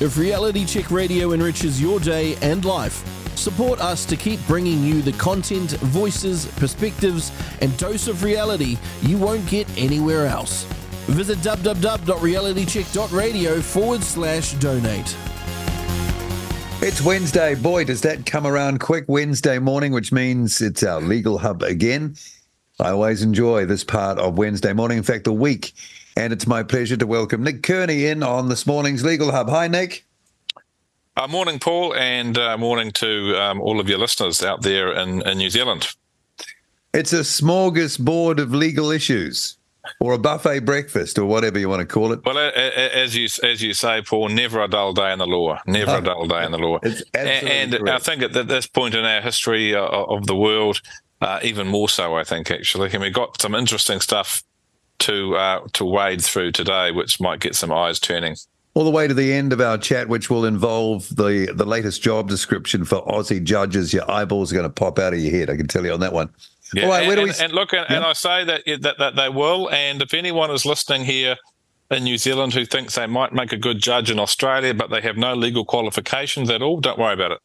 If Reality Check Radio enriches your day and life, support us to keep bringing you the content, voices, perspectives, and dose of reality you won't get anywhere else. Visit www.realitycheck.radio forward slash donate. It's Wednesday. Boy, does that come around quick Wednesday morning, which means it's our legal hub again. I always enjoy this part of Wednesday morning, in fact, the week. And it's my pleasure to welcome Nick Kearney in on this morning's Legal Hub. Hi, Nick. Uh, morning, Paul, and uh, morning to um, all of your listeners out there in, in New Zealand. It's a smorgasbord of legal issues or a buffet breakfast or whatever you want to call it. Well, as you as you say, Paul, never a dull day in the law. Never a dull day in the law. and, and I think at this point in our history uh, of the world, uh, even more so, I think actually, and we got some interesting stuff to uh, to wade through today, which might get some eyes turning. All the way to the end of our chat, which will involve the the latest job description for Aussie judges. Your eyeballs are going to pop out of your head. I can tell you on that one. Yeah, All right, and, where do we... and look, and, yeah. and I say that, that that they will. And if anyone is listening here in New Zealand who thinks they might make a good judge in Australia, but they have no legal qualifications at all, don't worry about it.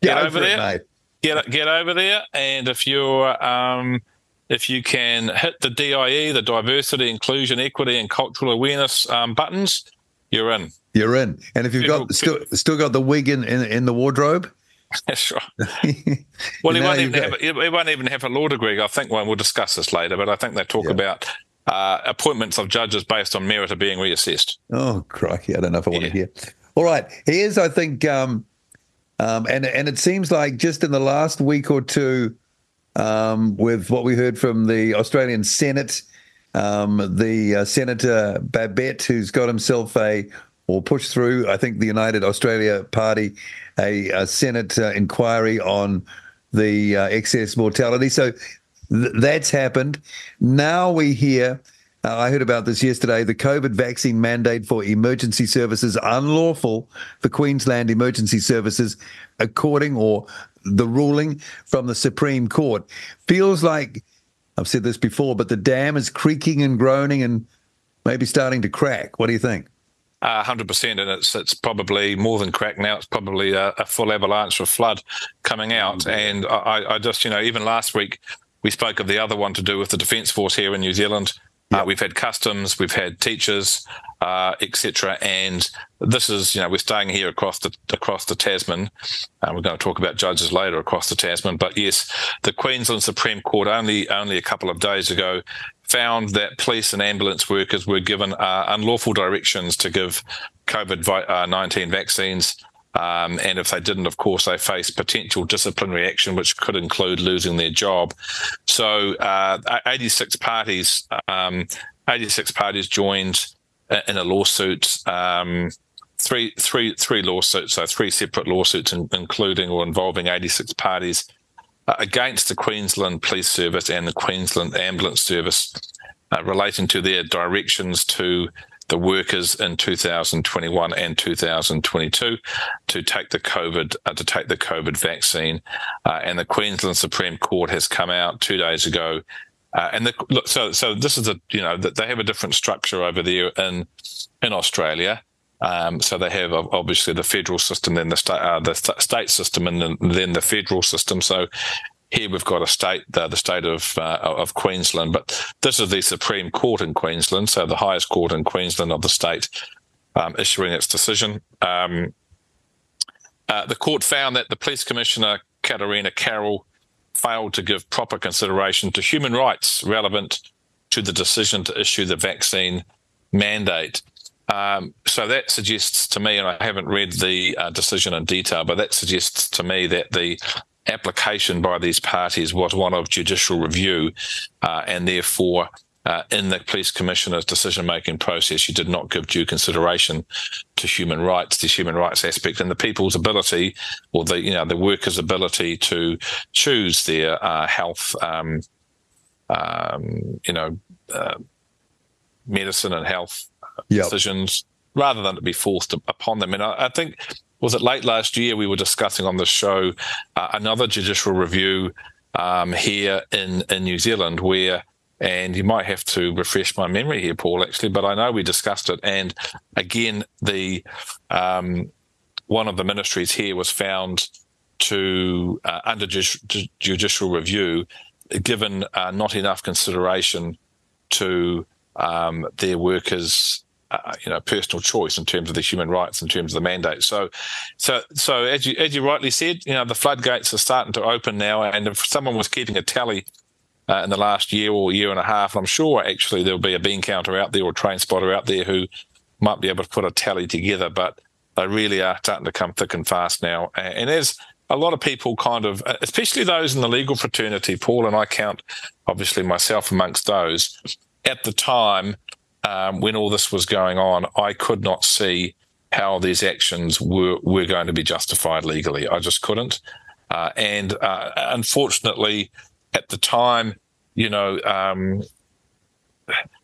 Get yeah, over there. It, get get over there, and if you're um, if you can hit the DIE, the diversity, inclusion, equity, and cultural awareness um, buttons, you're in. You're in. And if you've got still still got the wig in in, in the wardrobe. That's right. well, he won't, even have, he won't even have a law degree. I think well, we'll discuss this later, but I think they talk yeah. about uh, appointments of judges based on merit are being reassessed. Oh, crikey. I don't know if I want to hear. All right. Here's, I think, um, um, and and it seems like just in the last week or two, um, with what we heard from the Australian Senate, um, the uh, Senator Babet, who's got himself a or pushed through, I think the United Australia Party, a, a Senate uh, inquiry on the uh, excess mortality. So th- that's happened. Now we hear uh, I heard about this yesterday. The COVID vaccine mandate for emergency services unlawful for Queensland emergency services, according or the ruling from the Supreme Court. Feels like I've said this before, but the dam is creaking and groaning and maybe starting to crack. What do you think? hundred uh, percent, and it's it's probably more than crack now. It's probably a, a full avalanche of flood coming out, mm-hmm. and I, I, just you know even last week we spoke of the other one to do with the defence force here in New Zealand. Yep. Uh, we've had customs, we've had teachers, uh, etc. And this is, you know, we're staying here across the across the Tasman. Uh, we're going to talk about judges later across the Tasman. But yes, the Queensland Supreme Court only only a couple of days ago found that police and ambulance workers were given uh, unlawful directions to give COVID uh, nineteen vaccines um, and if they didn't, of course, they face potential disciplinary action, which could include losing their job. So, uh, 86 parties, um, 86 parties joined in a lawsuit. Um, three, three, three lawsuits, so three separate lawsuits, in, including or involving 86 parties uh, against the Queensland Police Service and the Queensland Ambulance Service, uh, relating to their directions to the workers in 2021 and 2022 to take the COVID uh, to take the COVID vaccine, uh, and the Queensland Supreme Court has come out two days ago. Uh, and the, look, so so this is a you know that they have a different structure over there in in Australia. Um, so they have obviously the federal system, then the state, uh, the state system, and then, the federal system. So here we've got a state, the, the state of uh, of Queensland, but this is the Supreme Court in Queensland, so the highest court in Queensland of the state, um, issuing its decision. Um, uh, the court found that the police commissioner Katarina Carroll failed to give proper consideration to human rights relevant to the decision to issue the vaccine mandate. Um, so that suggests to me, and I haven't read the uh, decision in detail, but that suggests to me that the application by these parties was one of judicial review, uh, and therefore. Uh, in the police commissioner's decision making process, you did not give due consideration to human rights, the human rights aspect, and the people's ability, or the you know the workers' ability to choose their uh, health, um, um, you know, uh, medicine and health yep. decisions, rather than to be forced upon them. And I, I think was it late last year we were discussing on the show uh, another judicial review um, here in in New Zealand where and you might have to refresh my memory here, Paul, actually, but I know we discussed it. And again, the um, one of the ministries here was found to uh, under ju- judicial review, given uh, not enough consideration to um, their workers' uh, you know personal choice in terms of the human rights, in terms of the mandate. So, so, so as you as you rightly said, you know the floodgates are starting to open now, and if someone was keeping a tally. Uh, in the last year or year and a half, And I'm sure actually there'll be a bean counter out there or train spotter out there who might be able to put a tally together. But they really are starting to come thick and fast now. And as a lot of people kind of, especially those in the legal fraternity, Paul and I count obviously myself amongst those. At the time um, when all this was going on, I could not see how these actions were were going to be justified legally. I just couldn't. Uh, and uh, unfortunately, at the time, you know, um,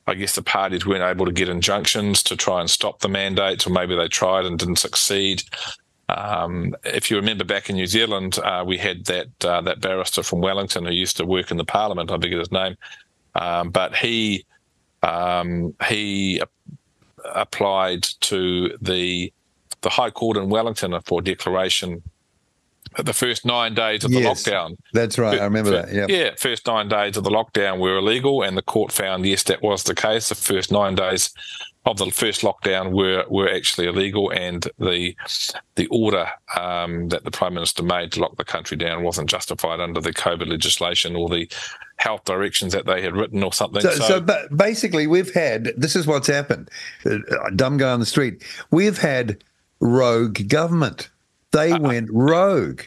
I guess the parties weren't able to get injunctions to try and stop the mandates, or maybe they tried and didn't succeed. Um, if you remember back in New Zealand, uh, we had that uh, that barrister from Wellington who used to work in the Parliament. I forget his name, um, but he um, he applied to the the High Court in Wellington for declaration the first nine days of the yes, lockdown. That's right. I remember that. Yeah. Yeah. First nine days of the lockdown were illegal, and the court found yes, that was the case. The first nine days of the first lockdown were were actually illegal, and the the order um, that the prime minister made to lock the country down wasn't justified under the COVID legislation or the health directions that they had written or something. So, so, so basically, we've had this is what's happened. Uh, dumb guy on the street. We've had rogue government. They uh, went rogue.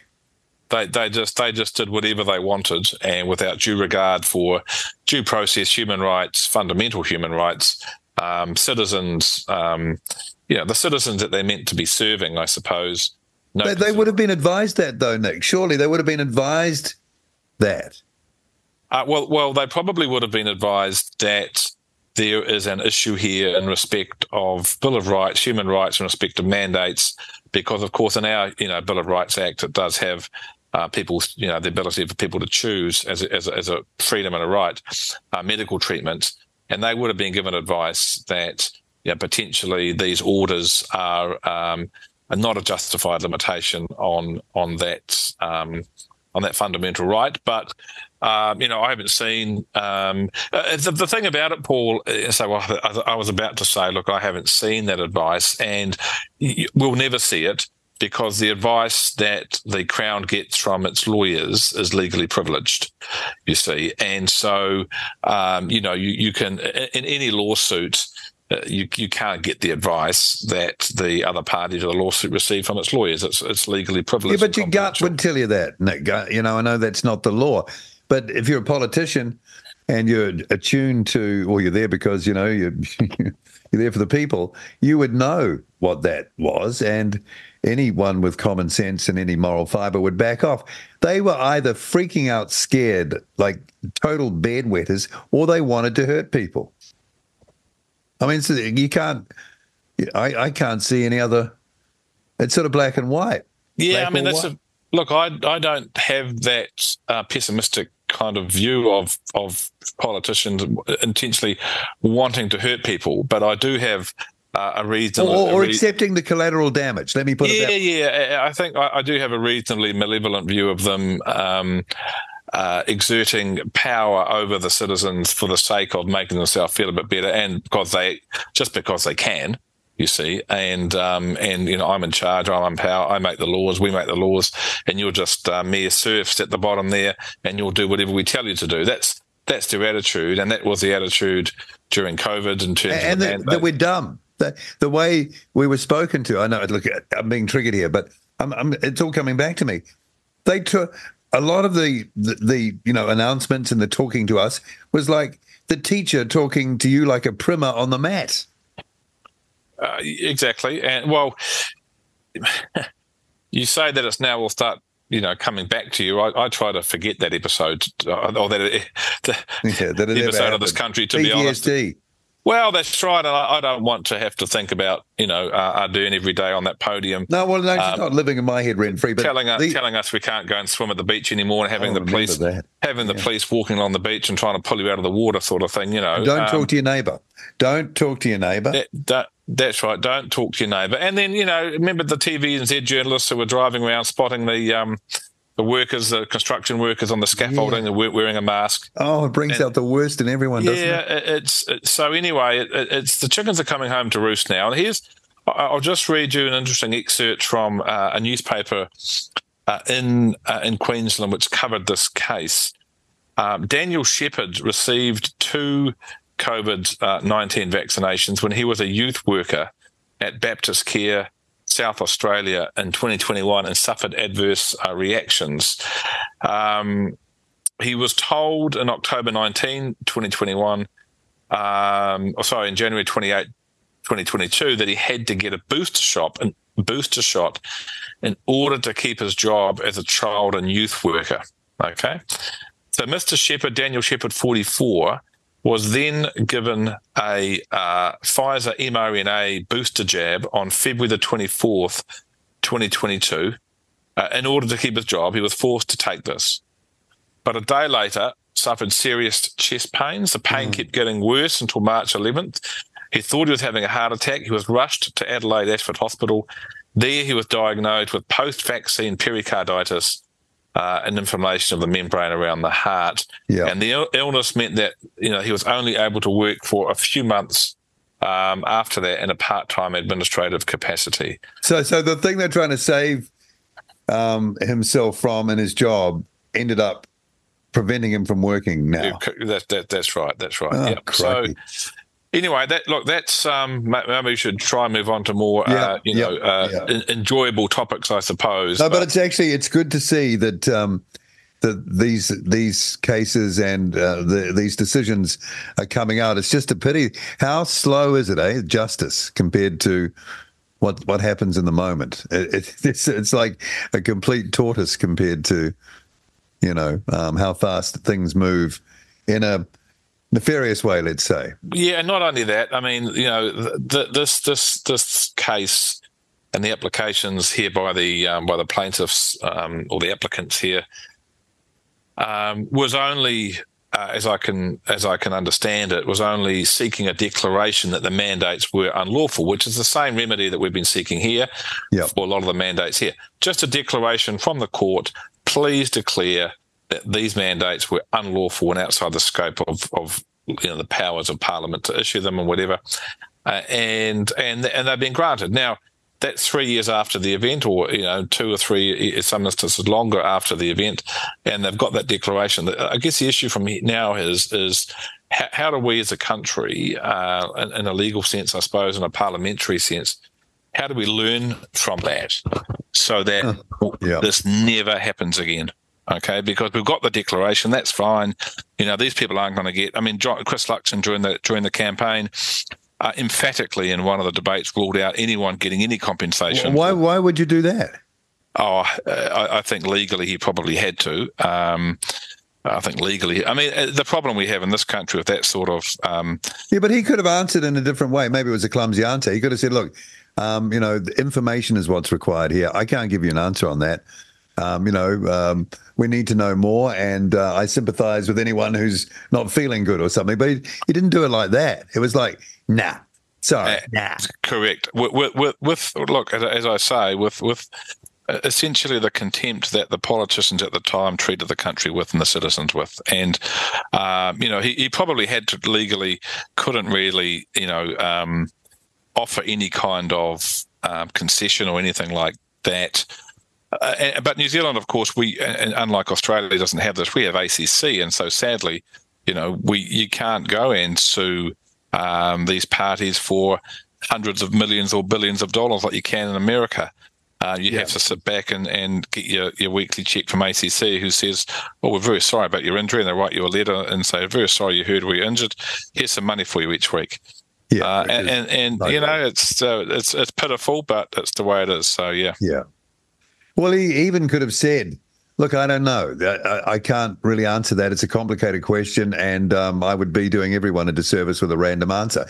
They, they just they just did whatever they wanted and without due regard for due process, human rights, fundamental human rights, um, citizens, um, you know, the citizens that they're meant to be serving, I suppose. No they, they would have been advised that, though, Nick. Surely they would have been advised that. Uh, well, well, they probably would have been advised that there is an issue here in respect of Bill of Rights, human rights, in respect of mandates, because of course in our you know Bill of Rights Act it does have uh, people you know the ability for people to choose as a, as a, as a freedom and a right uh, medical treatment, and they would have been given advice that you know, potentially these orders are, um, not a justified limitation on on that um, on that fundamental right, but um, you know, I haven't seen um, uh, the, the, thing about it, Paul. Uh, so I, I, was about to say, look, I haven't seen that advice, and we'll never see it because the advice that the Crown gets from its lawyers is legally privileged. You see, and so um, you know, you, you can in any lawsuit. Uh, you you can't get the advice that the other party to the lawsuit received from its lawyers. It's it's legally privileged. Yeah, but your gut would tell you that, Nick. You know, I know that's not the law, but if you're a politician and you're attuned to, or you're there because you know you're you're there for the people, you would know what that was, and anyone with common sense and any moral fiber would back off. They were either freaking out, scared, like total bedwetters, or they wanted to hurt people. I mean, you can't. I, I can't see any other. It's sort of black and white. Yeah, I mean that's a look. I I don't have that uh, pessimistic kind of view of of politicians intentionally wanting to hurt people, but I do have uh, a reasonable or, or accepting the collateral damage. Let me put yeah, it. Yeah, yeah. I think I, I, do have a reasonably malevolent view of them. Um, uh, exerting power over the citizens for the sake of making themselves feel a bit better, and because they just because they can, you see, and um, and you know I'm in charge, I'm in power, I make the laws, we make the laws, and you're just uh, mere serfs at the bottom there, and you'll do whatever we tell you to do. That's that's their attitude, and that was the attitude during COVID in terms and of that we're dumb. The, the way we were spoken to, I know. Look, I'm being triggered here, but I'm, I'm, it's all coming back to me. They took a lot of the, the, the you know announcements and the talking to us was like the teacher talking to you like a primer on the mat. Uh, exactly, and well, you say that it's now will start you know, coming back to you, I, I try to forget that episode uh, or that, the, yeah, that episode of this country. To PTSD. be honest, well, that's right, and I, I, don't want to have to think about you know uh, Ardern every day on that podium. No, well, no, um, not living in my head rent free, but telling us, the, telling us we can't go and swim at the beach anymore, and having the police that. having the police walking along the beach and trying to pull you out of the water, sort of thing. You know, don't um, talk to your neighbour. Don't talk to your neighbour. That's right. Don't talk to your neighbour. And then you know, remember the TV and TVNZ journalists who were driving around spotting the um, the workers, the construction workers on the scaffolding, yeah. wearing a mask. Oh, it brings and, out the worst in everyone, yeah, it? it's, it's so anyway. It, it's the chickens are coming home to roost now. And here's I'll just read you an interesting excerpt from uh, a newspaper uh, in uh, in Queensland which covered this case. Um, Daniel Shepherd received two COVID uh, 19 vaccinations when he was a youth worker at Baptist Care South Australia in 2021 and suffered adverse uh, reactions. Um, he was told in October 19, 2021, um, or sorry, in January 28, 2022, that he had to get a booster shot and booster shot in order to keep his job as a child and youth worker. Okay. So Mr. Shepherd, Daniel Shepherd, 44, was then given a uh, Pfizer mRNA booster jab on February the 24th, 2022. Uh, in order to keep his job, he was forced to take this. But a day later, suffered serious chest pains. The pain mm. kept getting worse until March 11th. He thought he was having a heart attack. He was rushed to Adelaide Ashford Hospital. There, he was diagnosed with post vaccine pericarditis uh, an inflammation of the membrane around the heart. Yeah. And the il- illness meant that you know he was only able to work for a few months um, after that in a part-time administrative capacity. So, so the thing they're trying to save um, himself from in his job ended up preventing him from working now. That, that, that's right. That's right. Oh, yep. So anyway, that look, that's um, maybe we should try and move on to more, yeah, uh, you know, uh, yeah. enjoyable topics, I suppose. No, but, but, it's actually it's good to see that um, that these these cases and uh, the, these decisions are coming out. It's just a pity. How slow is it, eh? Justice compared to what what happens in the moment. It, it, it's it's like a complete tortoise compared to you know um, how fast things move in a nefarious way, let's say. Yeah, not only that. I mean, you know, th- this this this case and the applications here by the um, by the plaintiffs um, or the applicants here um, was only. Uh, as I can, as I can understand it, was only seeking a declaration that the mandates were unlawful, which is the same remedy that we've been seeking here yep. for a lot of the mandates here. Just a declaration from the court. Please declare these mandates were unlawful and outside the scope of, of you know the powers of Parliament to issue them and whatever, uh, and and and they've been granted. Now that's three years after the event, or you know two or three, in some instances longer after the event, and they've got that declaration. I guess the issue from now is is how, how do we as a country, uh, in, in a legal sense, I suppose, in a parliamentary sense, how do we learn from that so that yeah. this never happens again? Okay, because we've got the declaration. That's fine. You know, these people aren't going to get. I mean, John, Chris Luxon during the during the campaign. Uh, emphatically, in one of the debates, ruled out anyone getting any compensation. Why? why would you do that? Oh, uh, I, I, think legally he probably had to. Um, I think legally. I mean, uh, the problem we have in this country with that sort of. Um, yeah, but he could have answered in a different way. Maybe it was a clumsy answer. He could have said, "Look, um, you know, information is what's required here. I can't give you an answer on that. Um, you know, um, we need to know more, and uh, I sympathise with anyone who's not feeling good or something. But he, he, didn't do it like that. It was like, nah, sorry, uh, nah. Correct. With, with, with, look, as I say, with with essentially the contempt that the politicians at the time treated the country with and the citizens with. And, um, you know, he, he, probably had to legally, couldn't really, you know, um, offer any kind of um, concession or anything like that uh, but New Zealand, of course, we unlike Australia doesn't have this. We have ACC, and so sadly, you know, we you can't go and sue um, these parties for hundreds of millions or billions of dollars like you can in America. Uh, you yeah. have to sit back and, and get your, your weekly check from ACC, who says, "Oh, we're very sorry about your injury," and they write you a letter and say, "Very sorry you heard we are injured. Here's some money for you each week." Yeah, uh, and and, and you know it's uh, it's it's pitiful, but it's the way it is. So yeah, yeah. Well, he even could have said, Look, I don't know. I, I, can't really answer that. It's a complicated question, and um, I would be doing everyone a disservice with a random answer.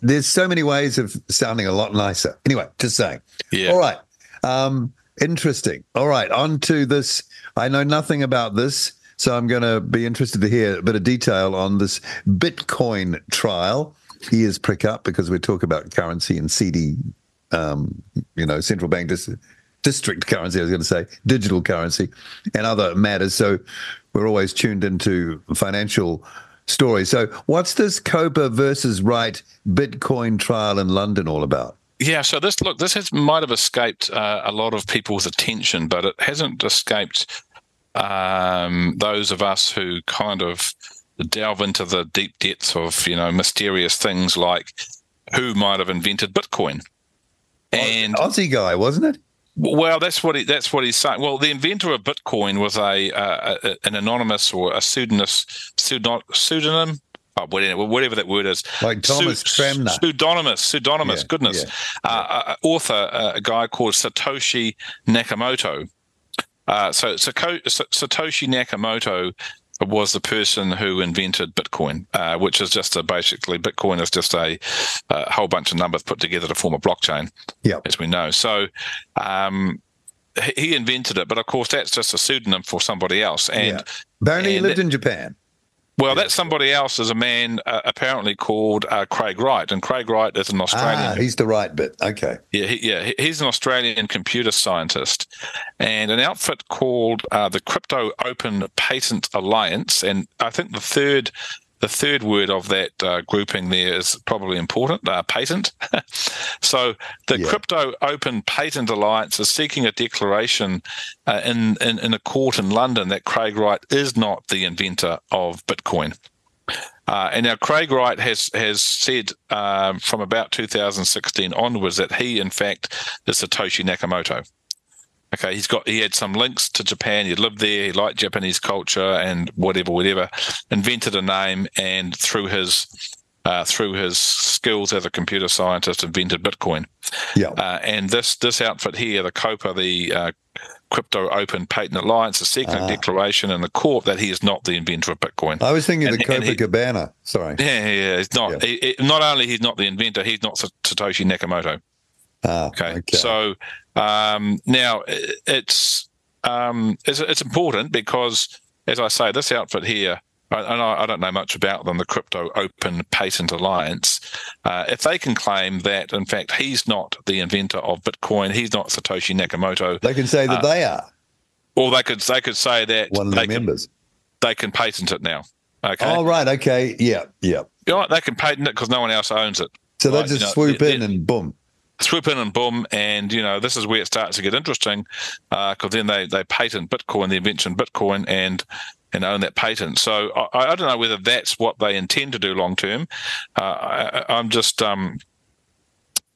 There's so many ways of sounding a lot nicer. Anyway, just saying. Yeah. All right. Um, interesting. All right. On to this. I know nothing about this, so I'm going to be interested to hear a bit of detail on this Bitcoin trial. ears prick up because we talk about currency and CD, um, you know, central bank dis- district currency. I was going to say digital currency and other matters. So we're always tuned into financial stories. So what's this Copa versus Wright Bitcoin trial in London all about? Yeah, so this look, this has might have escaped uh, a lot of people's attention, but it hasn't escaped um, those of us who kind of delve into the deep depths of you know mysterious things like who might have invented Bitcoin. And Aussie guy, wasn't it? Well, that's what he, that's what he's saying. Well, the inventor of Bitcoin was a, uh, a an anonymous or a pseudonym pseudonym oh, whatever, whatever that word is. Like Thomas Cranmer. Pseudonymous, pseudonymous, yeah, goodness. Yeah, uh, yeah. Uh, author, uh, a guy called Satoshi Nakamoto. Uh, so, Satoshi Nakamoto was the person who invented Bitcoin, uh, which is just a basically Bitcoin is just a, a, whole bunch of numbers put together to form a blockchain, yeah, as we know. So, um, he invented it, but of course that's just a pseudonym for somebody else. And yeah. lived in Japan. Well, that somebody else is a man uh, apparently called uh, Craig Wright, and Craig Wright is an Australian. Ah, he's the right bit. Okay. Yeah, he, yeah, he's an Australian computer scientist, and an outfit called uh, the Crypto Open Patent Alliance, and I think the third the third word of that uh, grouping there is probably important uh, patent. so the yeah. Crypto Open Patent Alliance is seeking a declaration uh, in, in, in a court in London that Craig Wright is not the inventor of Bitcoin. Uh, and now Craig Wright has has said um, from about 2016 onwards that he, in fact, is Satoshi Nakamoto. Okay, he's got he had some links to Japan. He lived there. He liked Japanese culture and whatever, whatever. Invented a name, and through his uh, through his skills as a computer scientist, invented Bitcoin. Yeah. Uh, and this this outfit here, the COPA, the uh, Crypto Open Patent Alliance, is second ah. declaration in the court that he is not the inventor of Bitcoin. I was thinking and, the Copacabana. Sorry. Yeah, yeah, it's not. Yeah. He, he, not only he's not the inventor, he's not Satoshi Nakamoto. Ah, okay. okay. So um, now it's, um, it's it's important because, as I say, this outfit here. And I, I don't know much about them, the Crypto Open Patent Alliance. Uh, if they can claim that, in fact, he's not the inventor of Bitcoin, he's not Satoshi Nakamoto. They can say that uh, they are. Or they could they could say that one of the members. Can, they can patent it now. Okay. Oh right. Okay. Yeah. Yeah. You know? They can patent it because no one else owns it. So right? they just you know, swoop in and boom swoop in and boom, and you know this is where it starts to get interesting because uh, then they they patent Bitcoin, the invention Bitcoin, and and own that patent. So I, I don't know whether that's what they intend to do long term. Uh, I, am just um,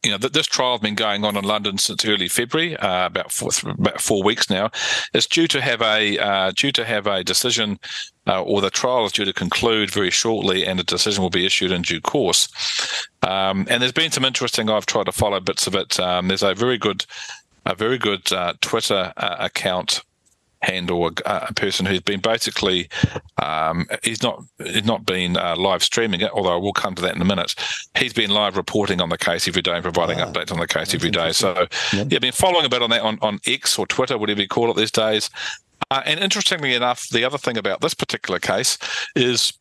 you know, this trial has been going on in London since early February, uh, about four, about four weeks now. It's due to have a uh, due to have a decision, uh, or the trial is due to conclude very shortly, and a decision will be issued in due course. Um, and there's been some interesting. I've tried to follow bits of it. Um, there's a very good, a very good uh, Twitter uh, account handle a, a, person who's been basically um, he's not he's not been uh, live streaming it, although we'll come to that in a minute. He's been live reporting on the case every day and providing ah, updates on the case every day. So yeah, yeah, been following a bit on that on, on X or Twitter, whatever you call it these days. Uh, and interestingly enough, the other thing about this particular case is.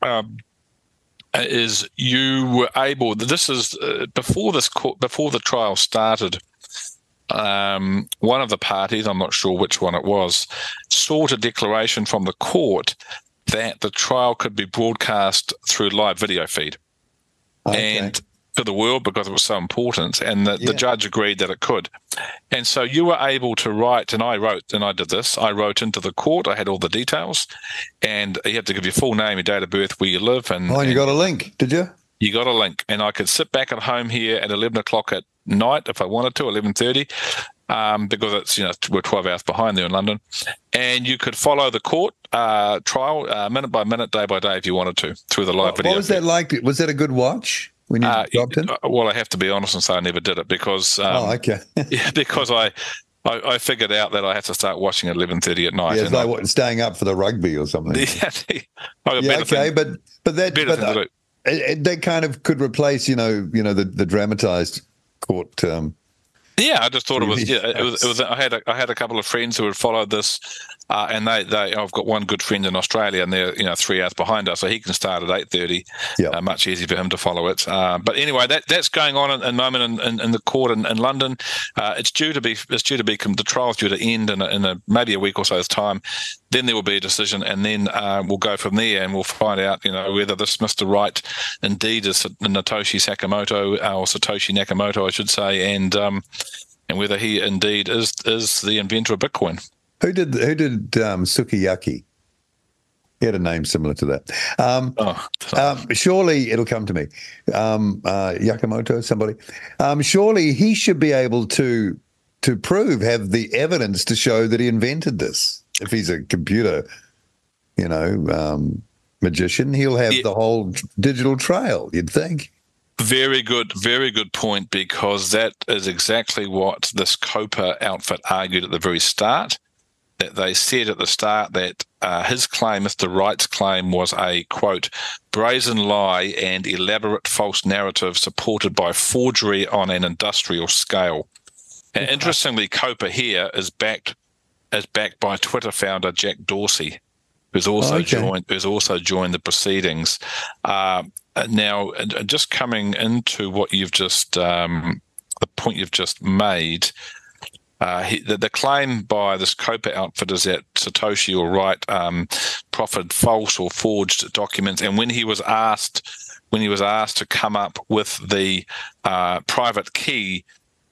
Um, is you were able? This is uh, before this court, before the trial started um, one of the parties, I'm not sure which one it was, sought a declaration from the court that the trial could be broadcast through live video feed. Okay. And to the world because it was so important, and the, yeah. the, judge agreed that it could. And so you were able to write, and I wrote, and I did this. I wrote into the court. I had all the details, and you had to give your full name, your date of birth, where you live, and oh, and you got a link, did you? You got a link, and I could sit back at home here at eleven o'clock at night if I wanted to, eleven thirty, um, because it's you know we're twelve hours behind there in London, and you could follow the court uh, trial uh, minute by minute, day by day if you wanted to through the live what, video. What was that like? Was that a good watch? When you uh, dropped in? Uh, well, I have to be honest and say I never did it because um, oh, okay, yeah, because I, I, I figured out that I had to start watching at eleven thirty at night. Yeah, it's like I, staying up for the rugby or something. Yeah, yeah okay, thing, but but that but, uh, it, they kind of could replace, you know, you know, the the dramatized court. Um, yeah, I just thought it was. Yeah, it was. It was. I had. A, I had a couple of friends who had followed this Uh, and they, they, I've got one good friend in Australia, and they're you know three hours behind us, so he can start at eight thirty. Yeah, uh, much easier for him to follow it. Uh, but anyway, that that's going on at the moment in, in, in, the court in, in London. Uh, it's due to be it's due to be the trial's due to end in, a, in a, maybe a week or so's time. Then there will be a decision, and then uh, we'll go from there, and we'll find out you know whether this Mr. Wright indeed is Natoshi Sakamoto or Satoshi Nakamoto, I should say, and um, and whether he indeed is is the inventor of Bitcoin. Who did who did um, Sukiyaki? He had a name similar to that. Um, oh, um, surely it'll come to me. Um, uh, Yakamoto, somebody. Um, surely he should be able to to prove, have the evidence to show that he invented this. If he's a computer, you know, um, magician, he'll have yeah. the whole digital trail. You'd think. Very good, very good point, because that is exactly what this COPA outfit argued at the very start that they said at the start that uh, his claim, Mr. Wright's claim, was a quote, brazen lie and elaborate false narrative supported by forgery on an industrial scale. And interestingly, Copa here is backed is backed by Twitter founder Jack Dorsey, who's also okay. joined who's also joined the proceedings. Uh, now, just coming into what you've just um, the point you've just made. Uh, he, the, the, claim by this COPA outfit is that Satoshi or Wright um, proffered false or forged documents, and when he was asked, when he was asked to come up with the uh, private key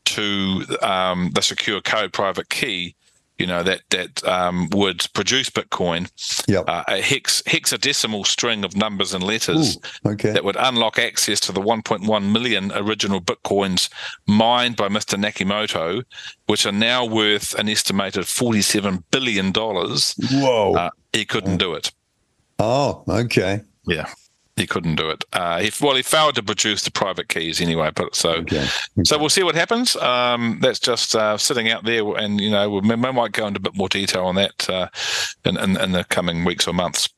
to um, the secure code private key, you know that that um, would produce Bitcoin. Yep. Uh, a hex hexadecimal string of numbers and letters Ooh, okay. that would unlock access to the 1.1 million original Bitcoins mined by Mr. Nakamoto, which are now worth an estimated 47 billion dollars. Whoa! Uh, he couldn't do it. Oh, okay. Yeah he couldn't do it. Uh, he, well, he failed to produce the private keys anyway. But so, okay. Okay. so we'll see what happens. Um, that's just uh, sitting out there, and you know, we, we, might go into a bit more detail on that uh, in, in, in, the coming weeks or months.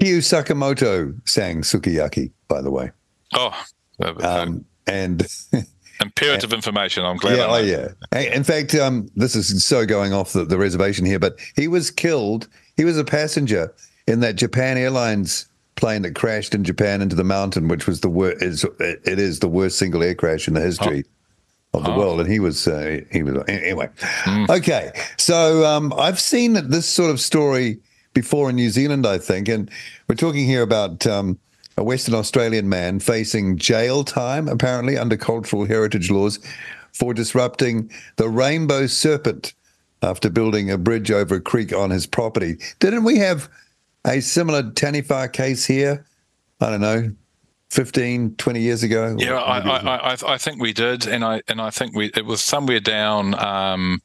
Ryu Sakamoto sang "Sukiyaki," by the way. Oh, um, and. Imperative and, information. I'm glad. Yeah, oh yeah. In fact, um, this is so going off the, the reservation here, but he was killed. He was a passenger in that Japan Airlines plane that crashed in Japan into the mountain, which was the worst. Is it is the worst single air crash in the history. Oh. Of the oh. world, and he was uh, he was anyway. Mm. Okay, so um, I've seen this sort of story before in New Zealand, I think, and we're talking here about um, a Western Australian man facing jail time, apparently under cultural heritage laws, for disrupting the Rainbow Serpent after building a bridge over a creek on his property. Didn't we have a similar Taniwha case here? I don't know, 15, 20 years ago? Yeah, I, I, I, I, think we did, and I and I think we it was somewhere down um,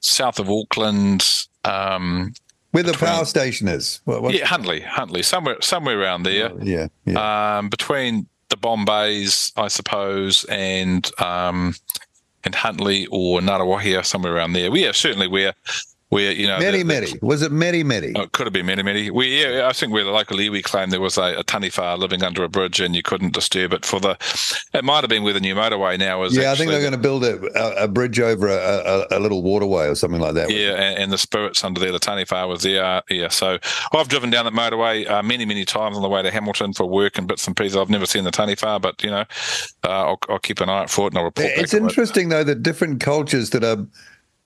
south of Auckland. Um, where the between, power station is? What, yeah, Huntly, Huntly, somewhere somewhere around there. Oh, yeah, yeah. Um, between the Bombays, I suppose, and um, and Huntly or Ngaruawahia, somewhere around there. We are certainly where where you know Meremere was it many, many? Oh, it could have been many, many. We yeah, I think we're the local iwi claim there was a, a taniwha living under a bridge and you couldn't disturb it for the. It might have been where the new motorway now is. Yeah, I think they're going to build a, a, bridge over a, a, a, little waterway or something like that. Yeah, and, and, the spirits under there, the taniwha was there. Yeah, so I've driven down that motorway uh, many many times on the way to Hamilton for work and bits and pieces. I've never seen the taniwha, but you know, uh, I'll, I'll, keep an eye out for it and I'll report. It's interesting it. though that different cultures that are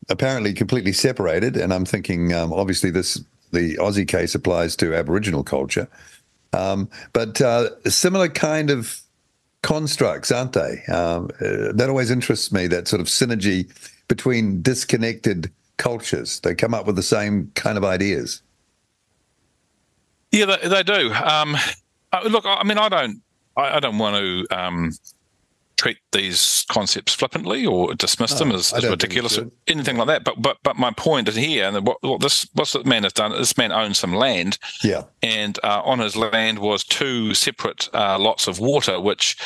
apparently completely separated. And I'm thinking, um, obviously, this the Aussie case applies to Aboriginal culture, um, but uh, similar kind of constructs, aren't they? Um, uh, that always interests me. That sort of synergy between disconnected cultures. They come up with the same kind of ideas. Yeah, they, they do. Um, uh, look, I mean, I don't, I, I don't want to um, treat these concepts flippantly or dismiss no, them as, as ridiculous, or anything like that. But but but my point is here, and what, what this what this man has done. This man owns some land, yeah, and uh, on his land was two separate uh, lots of water, which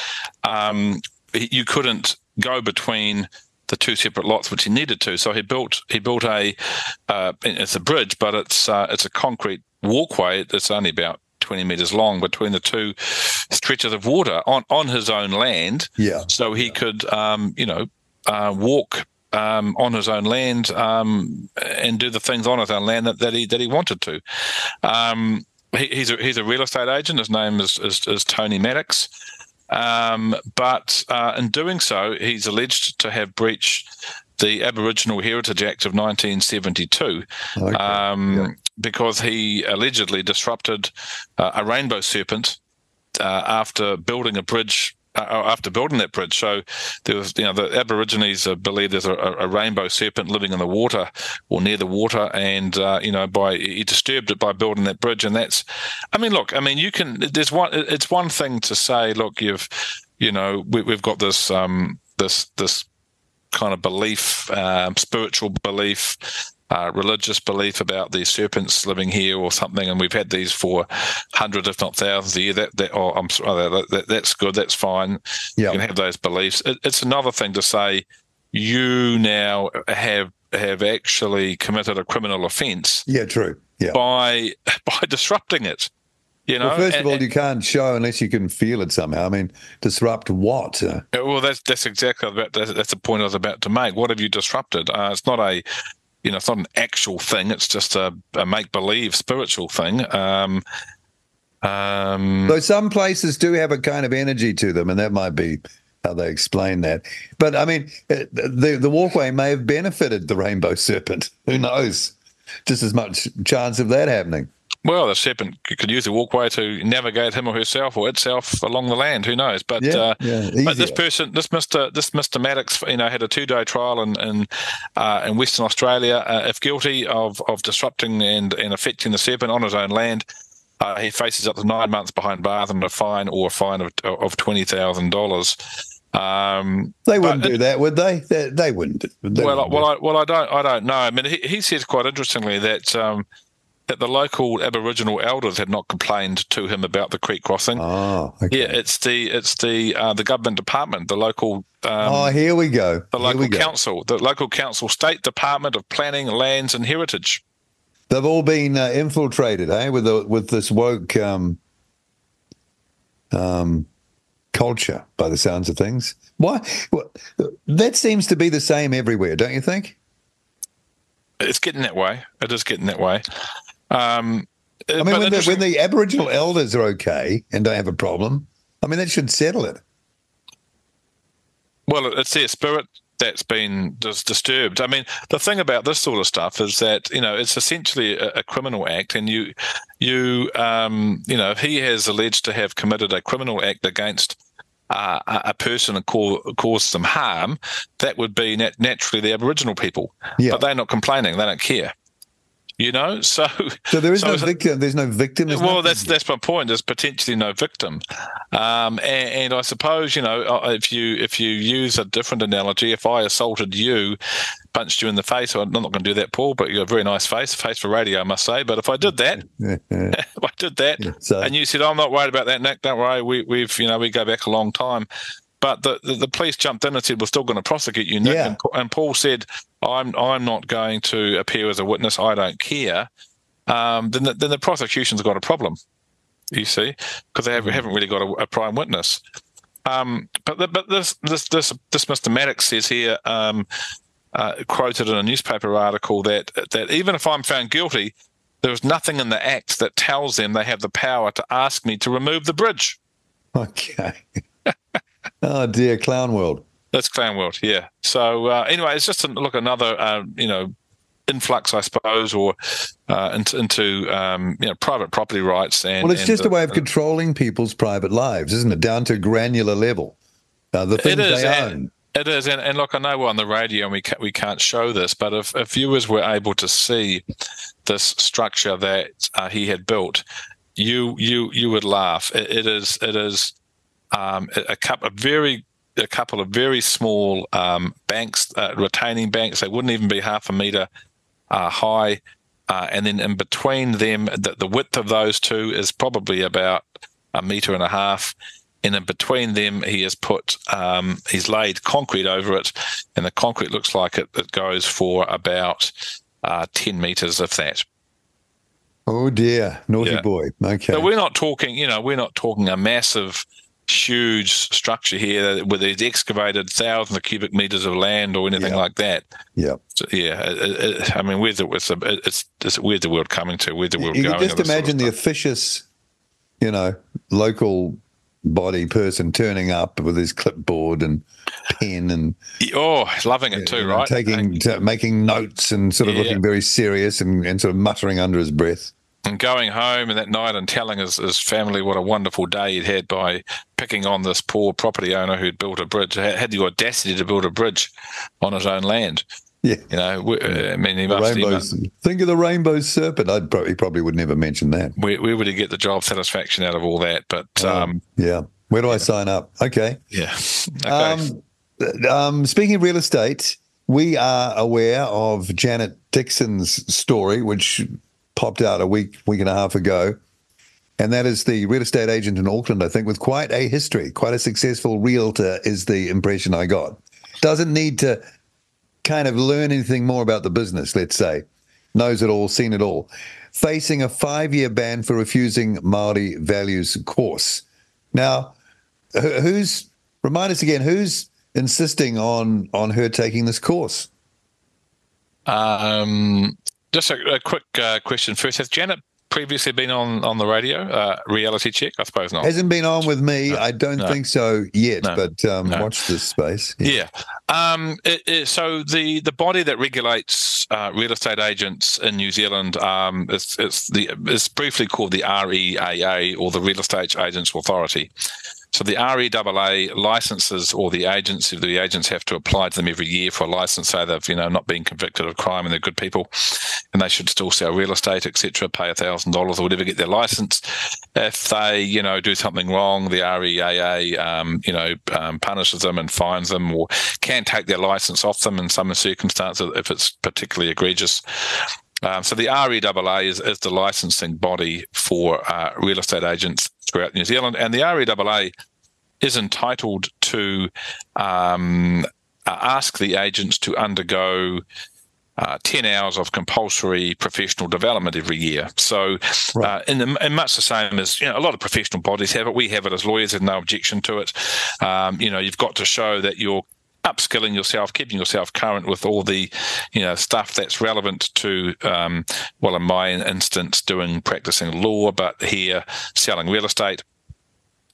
um, you couldn't go between the two separate lots which he needed to. So he built he built a uh, it's a bridge, but it's uh, it's a concrete walkway. It's only about 20 meters long between the two stretches of water on, on his own land. Yeah. So he yeah. could, um, you know, uh, walk um, on his own land um, and do the things on his own land that, that he that he wanted to. Um, he, he's a he's a real estate agent. His name is is, is Tony Maddox. Um, but uh, in doing so, he's alleged to have breached the Aboriginal Heritage Act of 1972 okay. um, because he allegedly disrupted uh, a rainbow serpent uh, after building a bridge uh, after building that bridge. So there was, you know, the Aborigines uh, believe there's a, a, rainbow serpent living in the water or near the water, and uh, you know, by he disturbed it by building that bridge, and that's, I mean, look, I mean, you can. There's one. It's one thing to say, look, you've, you know, we, have got this, um, this, this kind of belief, um, spiritual belief uh, religious belief about these serpents living here or something, and we've had these for hundreds, if not thousands, a year. That, that oh, I'm sorry, that, that, that's good. That's fine. Yep. You can have those beliefs. It, it's another thing to say you now have have actually committed a criminal offence. Yeah, true. Yeah. By by disrupting it. You know, well, first of all, you can't show unless you can feel it somehow. I mean, disrupt what? Uh, well, that's that's exactly about, that's, that's the point I was about to make. What have you disrupted? Uh, it's not a you know, it's not an actual thing. It's just a, a make believe spiritual thing. Um, um, Though some places do have a kind of energy to them, and that might be how they explain that. But I mean, uh, the the walkway may have benefited the rainbow serpent. Who knows? Just as much chance of that happening. Well, the serpent could use the walkway to navigate him or herself or itself along the land. Who knows? But yeah, uh, yeah, but this person, this Mister, this Mister Maddox, you know, had a two day trial in in, uh, in Western Australia. Uh, if guilty of of disrupting and and affecting the serpent on his own land, uh, he faces up to nine months behind bars and a fine or a fine of of twenty thousand dollars. Um, they wouldn't do that, would they? They, they wouldn't. They well, wouldn't well, I, well, I don't, I don't know. I mean, he, he says quite interestingly that um, that the local Aboriginal elders had not complained to him about the creek crossing. Oh, okay. yeah, it's the it's the uh, the government department, the local. Um, oh, here we go. The local council, the local council, state department of planning, lands, and heritage. They've all been uh, infiltrated, eh, with the with this woke um, um, culture, by the sounds of things. Why? Well, that seems to be the same everywhere, don't you think? It's getting that way. It is getting that way. Um, I mean, when the, when the Aboriginal elders are okay and don't have a problem, I mean, that should settle it. Well, it's their spirit that's been dis- disturbed. I mean, the thing about this sort of stuff is that you know it's essentially a, a criminal act, and you, you, um, you know, if he has alleged to have committed a criminal act against uh, a person and cause, cause them harm, that would be nat- naturally the Aboriginal people. Yeah. But they're not complaining; they don't care you know. So, so there is so no victim. There's no victim. There's well, that's that's my point. There's potentially no victim, um, and, and, I suppose you know uh, if you if you use a different analogy, if I assaulted you, punched you in the face, I'm not going to do that, Paul. But you have a very nice face, face for radio, I must say. But if I did that, if I did that, so. and you said, oh, "I'm not worried about that, Nick. Don't worry. We, we've you know we go back a long time." But the, the, the, police jumped in and said, "We're still going to prosecute you, Nick." Yeah. And, and, Paul said, "I'm I'm not going to appear as a witness. I don't care." Um, then the, then the prosecution's got a problem. You see, because they have, mm. not really got a, a, prime witness. Um, but the, but this this this this Mr. Maddox says here, um, uh, quoted in a newspaper article that that even if I'm found guilty, there is nothing in the act that tells them they have the power to ask me to remove the bridge. Okay. Oh dear, clown world. That's clown world, yeah. So uh, anyway, it's just a, look another uh, you know influx, I suppose, or uh, into, into um, you know private property rights. And well, it's and just a way of controlling people's private lives, isn't it? Down to granular level, uh, the things they own. It is, and, and look, I know we're on the radio and we can't, we can't show this, but if, if viewers were able to see this structure that uh, he had built, you you you would laugh. it, it is it is um, a, couple of very a couple of very small um, banks, uh, retaining banks. They wouldn't even be half a meter uh, high, uh, and then in between them, the, the, width of those two is probably about a meter and a half. And in between them, he has put um, he's laid concrete over it, and the concrete looks like it, it goes for about uh, ten meters of that. Oh dear, naughty yeah. boy. Okay. So we're not talking, you know, we're not talking a massive huge structure here where it's excavated thousands of cubic meters of land or anything Yeah. like that. Yeah. So, yeah, it, it, I mean, where's the, it's, it's, it's, where's the world coming to? Where's the world You going? just this sort of imagine the officious, you know, local body person turning up with his clipboard and pen and Oh, loving it too, you know, right? taking t- making notes and sort of Yeah. looking very serious and, and sort of muttering under his breath. And going home and that night and telling his, his family what a wonderful day he'd had by picking on this poor property owner who'd built a bridge, had the audacity to build a bridge on his own land. Yeah. You know, I mean, he must, he must Think of the rainbow serpent. I'd probably, he probably would never mention that. where, where would he get the job satisfaction out of all that? But um, yeah. Where do I sign up? Okay. yeah, okay. Um, um, speaking of real estate, we are aware of Janet Dixon's story, which popped out a week, week and a half ago. And that is the real estate agent in Auckland, I think, with quite a history, quite a successful realtor, is the impression I got. Doesn't need to kind of learn anything more about the business, let's say. Knows it all, seen it all. Facing a five year ban for refusing Maori values course. Now, who's remind us again who's insisting on on her taking this course Um, just a, a quick uh, question first: Has Janet previously been on on the radio? Uh, reality check, I suppose not. hasn't been on with me i don't no. think so yet No. but um No. watch this space Yeah. Um, it, it, so the, the body that regulates uh, real estate agents in New Zealand um, is it's the is briefly called the REAA or the Real Estate Agents Authority. So the REAA licenses or the agents, the agents have to apply to them every year for a license, say they've you know not been convicted of crime and they're good people, and they should still sell real estate, etc. Pay a thousand dollars or whatever, get their license. If they you know do something wrong, the REAA um, you know um, punishes them and fines them, or can take their license off them in some circumstances if it's particularly egregious. Um, so the REAA is, is the licensing body for uh, real estate agents throughout New Zealand, and the REAA is entitled to um, uh, ask the agents to undergo uh, 10 hours of compulsory professional development every year. So, uh, in, the, in much the same as you know, a lot of professional bodies have it, we have it as lawyers, have no objection to it. Um, you know, you've got to show that you're upskilling yourself, keeping yourself current with all the, you know, stuff that's relevant to, um, well, in my instance, doing practicing law, but here selling real estate.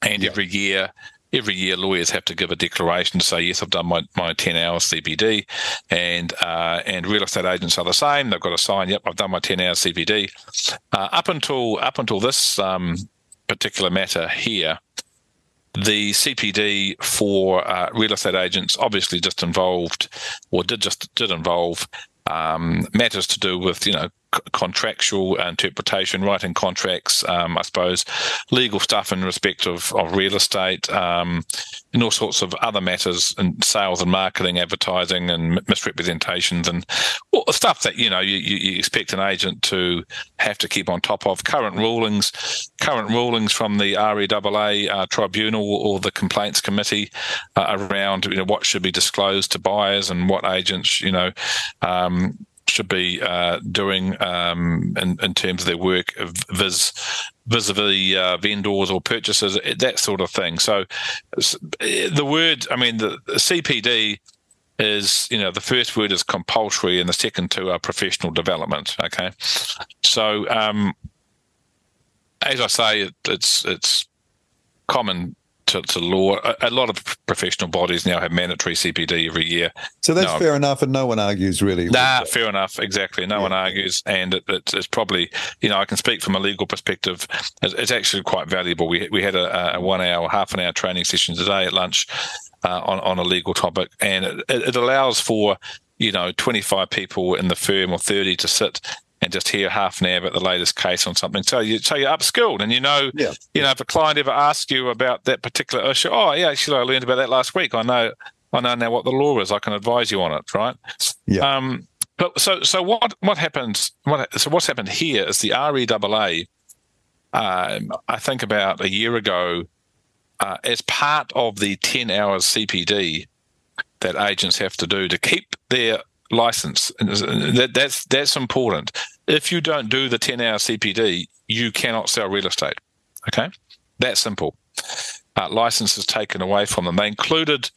And every year, every year lawyers have to give a declaration to say yes i've done my, my 10 hours cpd and uh, and real estate agents are the same. They've got to sign yep i've done my 10 hours cpd uh, up until up until this um, particular matter here the CPD for uh, real estate agents obviously just involved, or did just did involve um, matters to do with you know contractual interpretation, writing contracts, um, I suppose, legal stuff in respect of, of real estate, um, and all sorts of other matters and sales and marketing, advertising, and misrepresentations, and stuff that you know you, you you expect an agent to have to keep on top of. Current rulings, current rulings from the REAA uh, tribunal or the complaints committee uh, around you know what should be disclosed to buyers and what agents you know. Um, should be uh, doing um, in, in terms of their work vis vis-a-vis uh, vendors or purchasers, that sort of thing. So the word, I mean, the, the CPD is, you know, the first word is compulsory and the second two are professional development. Okay. So, um, as I say, it, it's, it's common to, to law. A, a lot of professional bodies now have mandatory CPD every year. so that's No. fair enough and no one argues really Nah, fair enough. Exactly. No one argues, and it, it's, it's probably you know I can speak from a legal perspective. It's, it's actually quite valuable. We we had a, a one hour, half an hour training session today at lunch uh, on on a legal topic, and it, it allows for you know twenty five people in the firm or thirty to sit. And just hear half an hour about the latest case on something, so you so you're upskilled, and you know, Yeah. you know, if a client ever asks you about that particular issue, oh yeah, actually I learned about that last week. I know, I know now what the law is. I can advise you on it, right? Yeah. Um, but so so what what happens? What so what's happened here is the REAA. Um, I think about a year ago, uh, as part of the ten hours CPD that agents have to do to keep their license. That, that's that's important. If you don't do the ten hour CPD, you cannot sell real estate. Okay, that simple. uh, licenses taken away from them. They included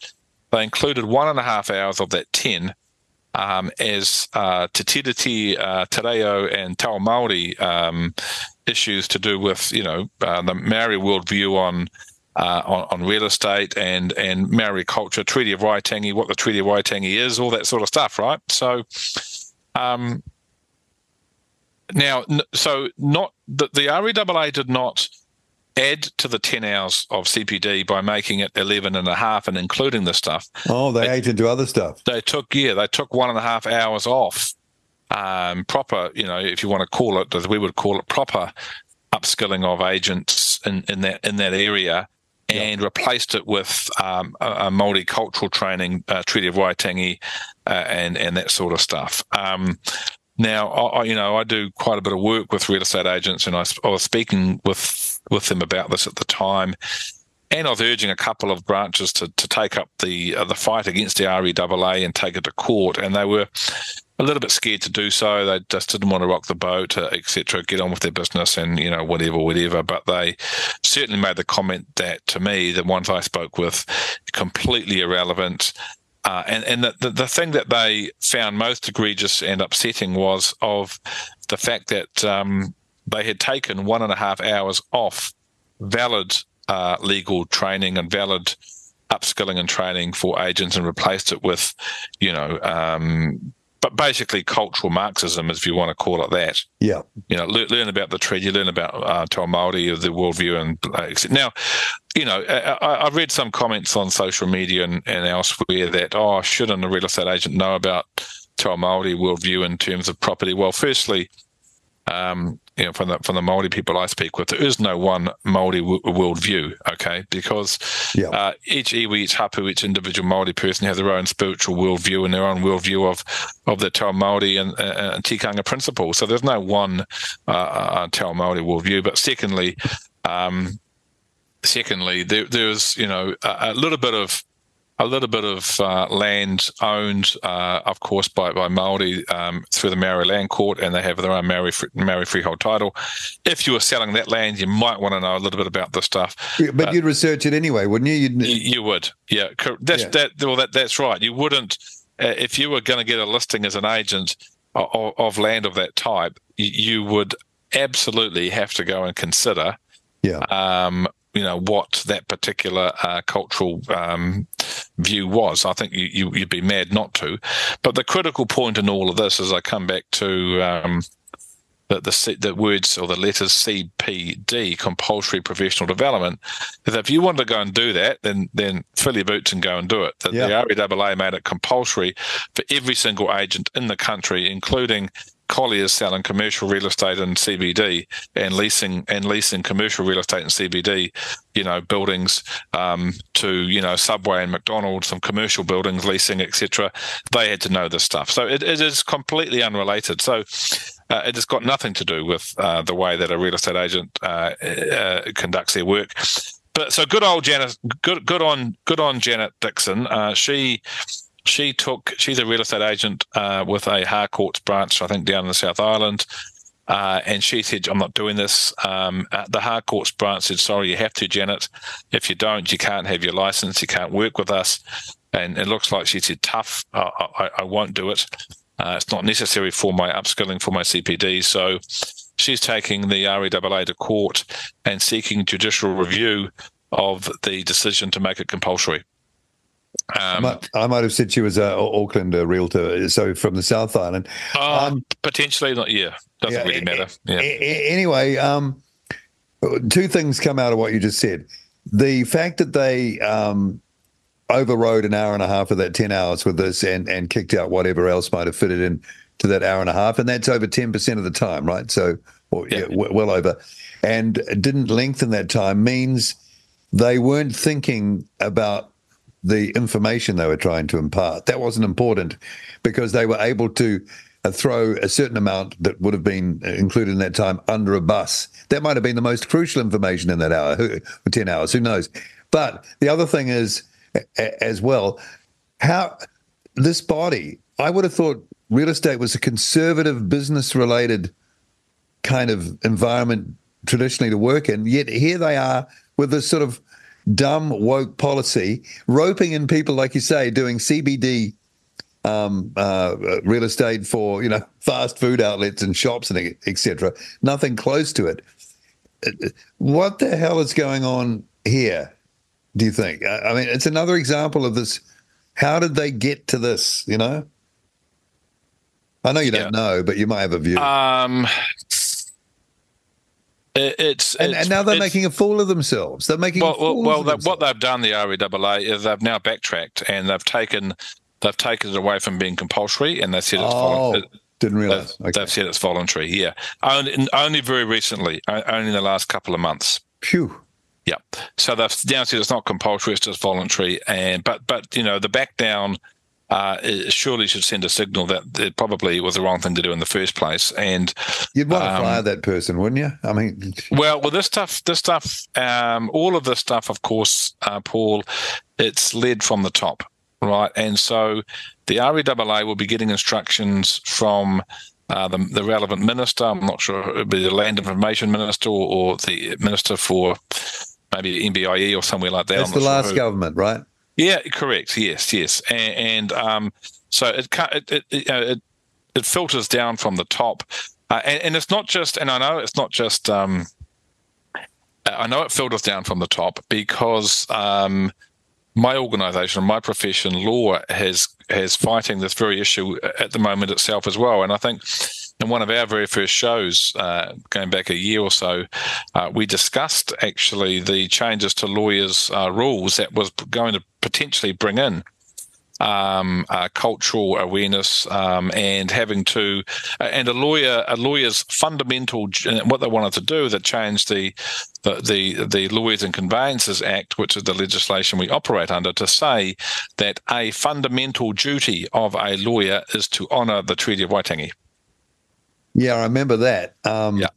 they included one and a half hours of that ten um, as uh, Te Tiriti, uh, Te Reo, and Te Ao Māori um, issues to do with you know uh, the Maori worldview on, uh, on. on, real estate and and Maori culture, Treaty of Waitangi, what the Treaty of Waitangi is, all that sort of stuff, right? So, um, now, so not the, the REAA did not add to the 10 hours of CPD by making it 11 and a half and including the stuff. Oh, they, they ate into other stuff. They took, yeah, they took one and a half hours off. Um, proper, you know, if you want to call it, as we would call it, proper upskilling of agents in, in that in that area, and yeah. replaced it with um, a, a, multicultural training, uh, Treaty of Waitangi, uh, and and that sort of stuff. Um, now, I, you know, I do quite a bit of work with real estate agents, and I, I was speaking with with them about this at the time, and I was urging a couple of branches to, to take up the uh, the fight against the REAA and take it to court, and they were a little bit scared to do so. They just didn't want to rock the boat, uh, etc. Get on with their business, and you know whatever, whatever. But they certainly made the comment that to me, the ones I spoke with, completely irrelevant. Uh, and and the, the, the thing that they found most egregious and upsetting was of the fact that um, they had taken one and a half hours off valid uh, legal training and valid upskilling and training for agents and replaced it with, you know, um, basically cultural Marxism, if you want to call it that. Yeah. You know, learn, learn about the treaty, learn about uh, Te Māori, the worldview, and now, you know, I, have read some comments on social media and, and elsewhere that oh, shouldn't a real estate agent know about Te Māori worldview in terms of property? Well, firstly, um, you know, from the from the Maori people I speak with, there is no one Maori w- worldview, okay? Because yeah. uh, each iwi, each hapu, each individual Maori person has their own spiritual worldview and their own worldview of of the Te Maori and, uh, and tikanga principles. So there's no one uh, uh, Te Maori worldview. But secondly, um, secondly, there, there's you know a, a little bit of a little bit of uh, land owned, uh, of course, by by Maori um, through the Maori Land Court, and they have their own Maori Maori freehold title. If you were selling that land, you might want to know a little bit about this stuff. Yeah, but uh, you'd research it anyway, wouldn't you? You'd... You, you, would, yeah. That's yeah. that. Well, that that's right. You wouldn't uh, if you were going to get a listing as an agent of, of land of that type. You, you would absolutely have to go and consider yeah. Um, you know what that particular uh, cultural um, view was. I think you, you would be mad not to. But the critical point in all of this, as I come back to um, the, the, the words or the letters CPD, compulsory professional development, is if you want to go and do that, then then fill your boots and go and do it. The, yeah. the REAA made it compulsory for every single agent in the country, including Colliers selling commercial real estate in CBD and leasing and leasing commercial real estate in CBD, you know, buildings um, to you know Subway and McDonald's, some commercial buildings, leasing, etc. They had to know this stuff, so it, it is completely unrelated. So. Uh, it has got nothing to do with uh, the way that a real estate agent uh, uh conducts their work. But so good old Janet, good good on good on Janet Dixon. Uh, she she took she's a real estate agent uh, with a Harcourts branch, I think, down in the South Island. Uh, and she said, "I'm not doing this." Um, the Harcourts branch said, "Sorry, you have to, Janet. If you don't, you can't have your license. You can't work with us." And it looks like she said, "Tough. I, I, I won't do it. Uh, it's not necessary for my upskilling for my CPD." So she's taking the REAA to court and seeking judicial review of the decision to make it compulsory. Um, I, might, I, might, have said she was a Auckland realtor, so from the South Island. Uh, um, potentially not. Yeah, doesn't yeah, really matter. Yeah. Anyway, um, two things come out of what you just said. The fact that they um, overrode an hour and a half of that ten hours with this, and and kicked out whatever else might have fitted in to that hour and a half, and that's over ten percent of the time, right? So, or, yeah. yeah, well over, and didn't lengthen that time means they weren't thinking about the information they were trying to impart. That wasn't important because they were able to uh, throw a certain amount that would have been included in that time under a bus. That might have been the most crucial information in that hour, or 10 hours, who knows. But the other thing is, as well, how this body, I would have thought real estate was a conservative business related kind of environment traditionally to work in. Yet here they are with this sort of dumb woke policy, roping in people like you say, doing CBD um, uh, real estate for you know fast food outlets and shops and etc. Nothing close to it. What the hell is going on here? Do you think? I mean, it's another example of this. How did they get to this? You know, I know you don't yeah. know, but you might have a view. Um, it, it's, and, it's, and, now they're making a fool of themselves. They're making well, well, well they, what they've done the REAA is they've now backtracked and they've taken they've taken it away from being compulsory and they said it's oh, voluntary. Didn't realize. They've, okay. they've, said it's voluntary. Yeah, only, only very recently, only in the last couple of months. Phew. Yeah. So they've now said it's not compulsory; it's just voluntary. And but but you know the back down uh, surely should send a signal that it probably was the wrong thing to do in the first place. And you'd want to um, fire that person, wouldn't you? I mean, well, well, this stuff, this stuff, um, all of this stuff, of course, uh, Paul, it's led from the top, right? And so the REAA will be getting instructions from. Uh, the, the, relevant minister, I'm not sure it would be the Land Information Minister or, or the Minister for maybe MBIE or somewhere like that. That's the last government, right? Yeah, correct. Yes, yes, and, and um, so it, it it, it it filters down from the top, uh, and, and, it's not just. And I know it's not just. Um, I know it filters down from the top because um, my organisation, my profession, law, has has fighting this very issue at the moment itself as well. And I think in one of our very first shows, uh, going back a year or so, uh, we discussed actually the changes to lawyers' uh, rules that was going to potentially bring in um, uh, cultural awareness um, and having to uh, and a lawyer a lawyer's fundamental what they wanted to do that changed the the the, the Lawyers and Conveyancers Act, which is the legislation we operate under, to say that a fundamental duty of a lawyer is to honour the Treaty of Waitangi. Yeah, I remember that. Um, yeah.